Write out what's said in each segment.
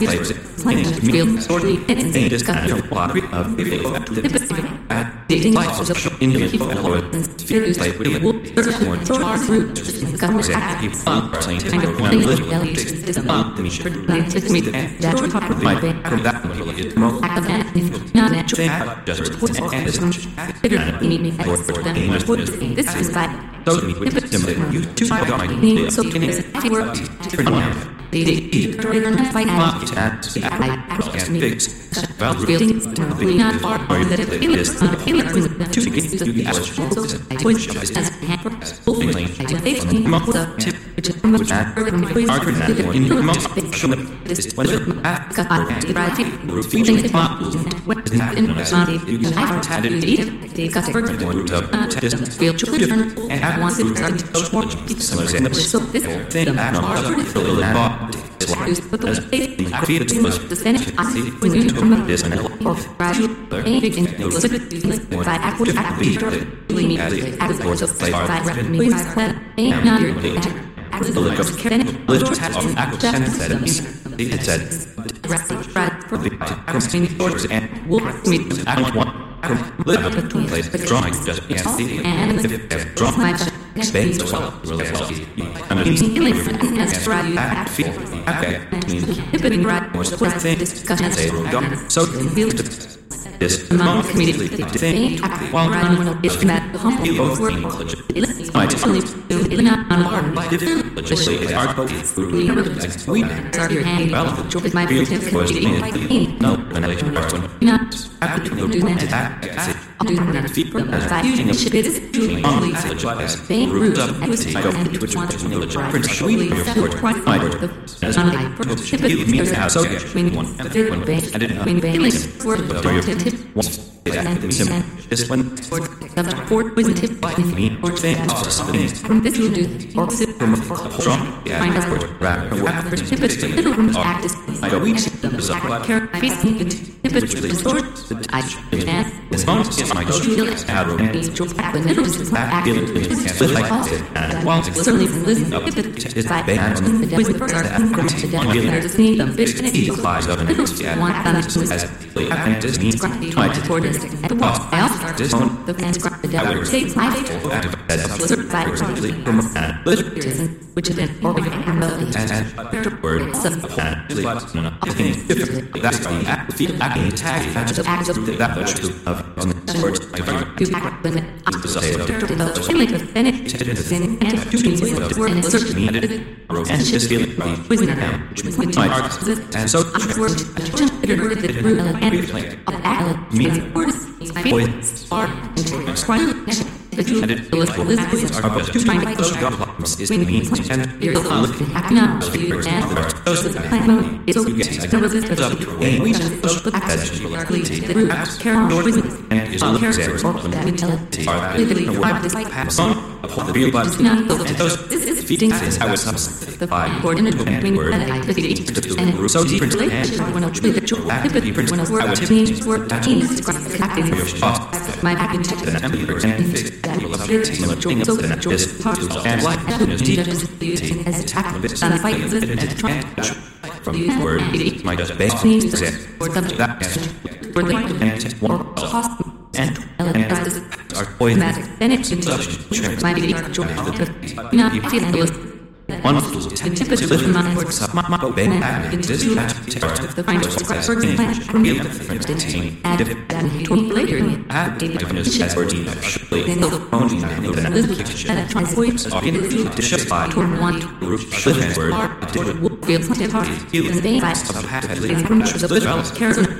different and at like password it's any for it up with the key that one and it's hot from as Joe Hart like if you Mom, huge actors and criminal democratic just sort of chat, of word in the city of the cross of the south and the view and I would live by play on by students and I want to connections from right places work directly I was was yeah what just happened feels like that was happened if you can't play it feel sort of it's in this kind of plot of dating in the following figures play with there's more charge root comes exactly fun playing kind of and thing is a bomb the mission like to meet that you're talking my about from that one is more not natural just and this figure you need me for them this is bad those me with similar you two got my idea so can is work different the the fight at the and building really not far to to get which which from which the emotional this when the cut out the right featuring pop what is not in the body I had to the cut for of really bought is the the of of the of of drawing just can't see and if draw my space well really healthy and feeling it as right act feel okay Hipping right more was thing discussion say go so this among moment community thing while running is that the humble you both work being only do not on by different legislate our both we start your hand well with my feel friend was me no when I person not after no do that that do that feet from that using shit is truly only legalize Bain root up I was I go and which one one to knowledge right. Prince Sweet your fort my word as on I I first you mean how so when one. when Bain I didn't when Bain is word your to tip one this one or the fourth was tip by me or things from this you do or sit from strong yeah find out rap for tip it little room to act as I go each care facing it tip it the sword I and this moment is my it arrow and These jokes back when little is back feeling it like and while it's certainly listen if it it's side bad the of the dark from the depth there's a scene of fish and he eagle applies of an one that is as happened this means try to toward this at the wall I also start this to one the fans grab the devil takes my out of bed blizzard side from from and lift which is an organ and melody and word and that's the act feel acting tag the act of that much of the words to back when it is developed in like a finish sin and things with word and certain me and this feeling with now is my heart and so word considered the root and of act me words boys are and quite the truth and it is Elizabeth are both to close the problems is means and You're the look acting out of you and those the it's okay there was this up we just push the actually vegetable the root carol with and is a little zero that we are legally the five pass on upon the real body not those this is feeding feeding is I was the by coordinate between word and I the so deep into the relationship when I truly the truth pivot when I work work teams acting your spot my acting and fix subject the thing of the this and like happiness using as attack and fight and try from word my just base exist that for the and one cost and and are poison magic. And it's my joy not feeling one of those the tip of the mind works my my baby this is the final for example from the add that to later I just as word surely then the only know that and a translate in the ship by toward one root should word feels tip heart and they of half at least in from the and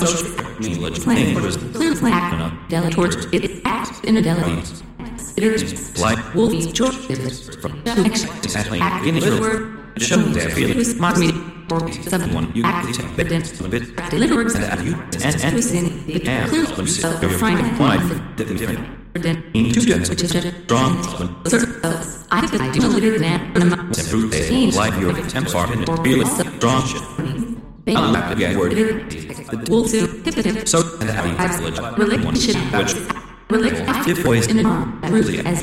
sim like Wolf George from in the word show their feelings Mark me someone you take bit a bit delivers and you and and and and when you say the find one different in two which different is strong I could do a little than improve they like your temp are in feeling strong I'm not again word the wolf tip so and how you privilege relationship which relationship if voice in an really as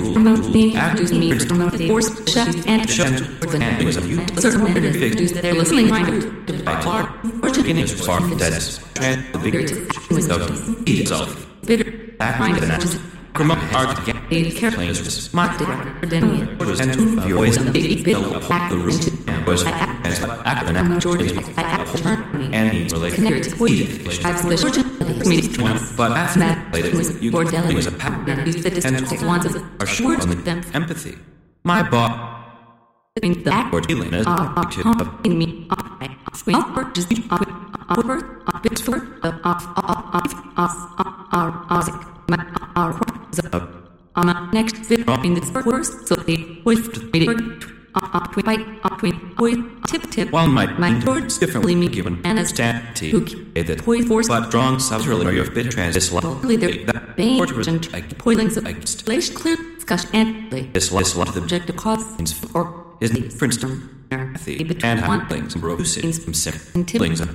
being actors me to the force chef and chef and was a you certain minutes reduce their listening time by Clark or to finish far. from dead and the bigger of itself. Bitter. Back to it next just promote art again a careful. planes was smart for Demi was and your voice. The big bit the and was as an and he related connected with I've the surgeon community but after Matt later was you was a pattern and of are short on the empathy my boss the back or dealing is are to up in me um next in the first so they with tip tip while my mind words differently me given and as who that toy force but strong subtly your bit Totally their that bane portrait and poilings of against clear discussion and play this less lot of objective cause or is for instance empathy and handlings and Siblings. and a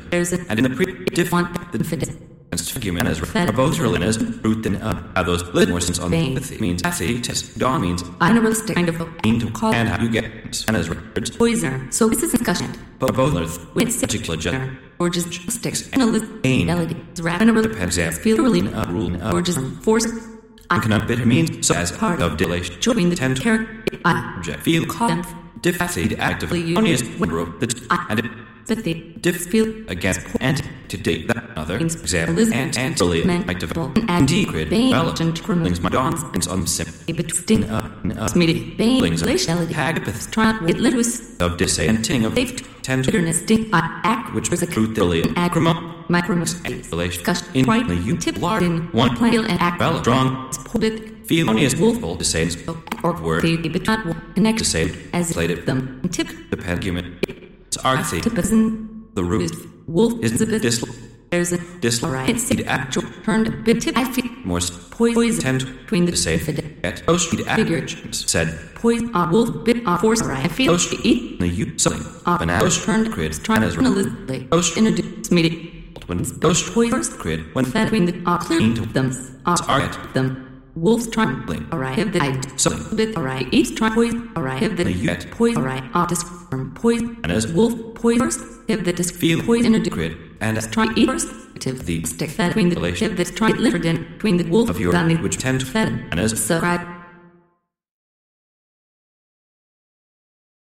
and in the pre one the infidel. Human as are both related as root than up how those lit more sense on empathy means test dawn means Unrealistic. kind of mean to cause and how you get and as words poisoner. So this is discussion. but both With logical sick or just sticks and a list Bane. melody. Rap and a real Depends, really up rule or just force. I cannot bitter means so as Part of delation join the tend character. I object. Feel. call them defacid actively as when- that I- and it that they diff feel against and to date that other example Elizabeth and like develop and and decred Bane develop and criminal things my dawns and sim between up meeting of relationality. Agapath. Try with literacy. of dissenting of They've tend bitterness ding act which was a acronym acronym micromus relation discussion in right the you tip large in one plan and act well strong supported felonious to say or word they be not connect to say as later them tip the penguin it's arthy the root wolf is a bit dis there's a dis right it's the actual turned a bit tip I feel more poison tend between the to infidel at post Figure. said poison a wolf bit uh, force I feel to eat the you something. uh, an post turned crid trying as to realistically Post- introduce meeting when ghost poison crid when fed between the uh, clear Into- them uh, Target. them wolves trembling alright have the Something. bit alright each try poison alright have the yet. poison alright uh this from poison And as- wolf. First have the disc Feel. poison into crid and as try eat first. to The stick fed between the have the try littered in between the wolf of your family which tend to fed and as subscribe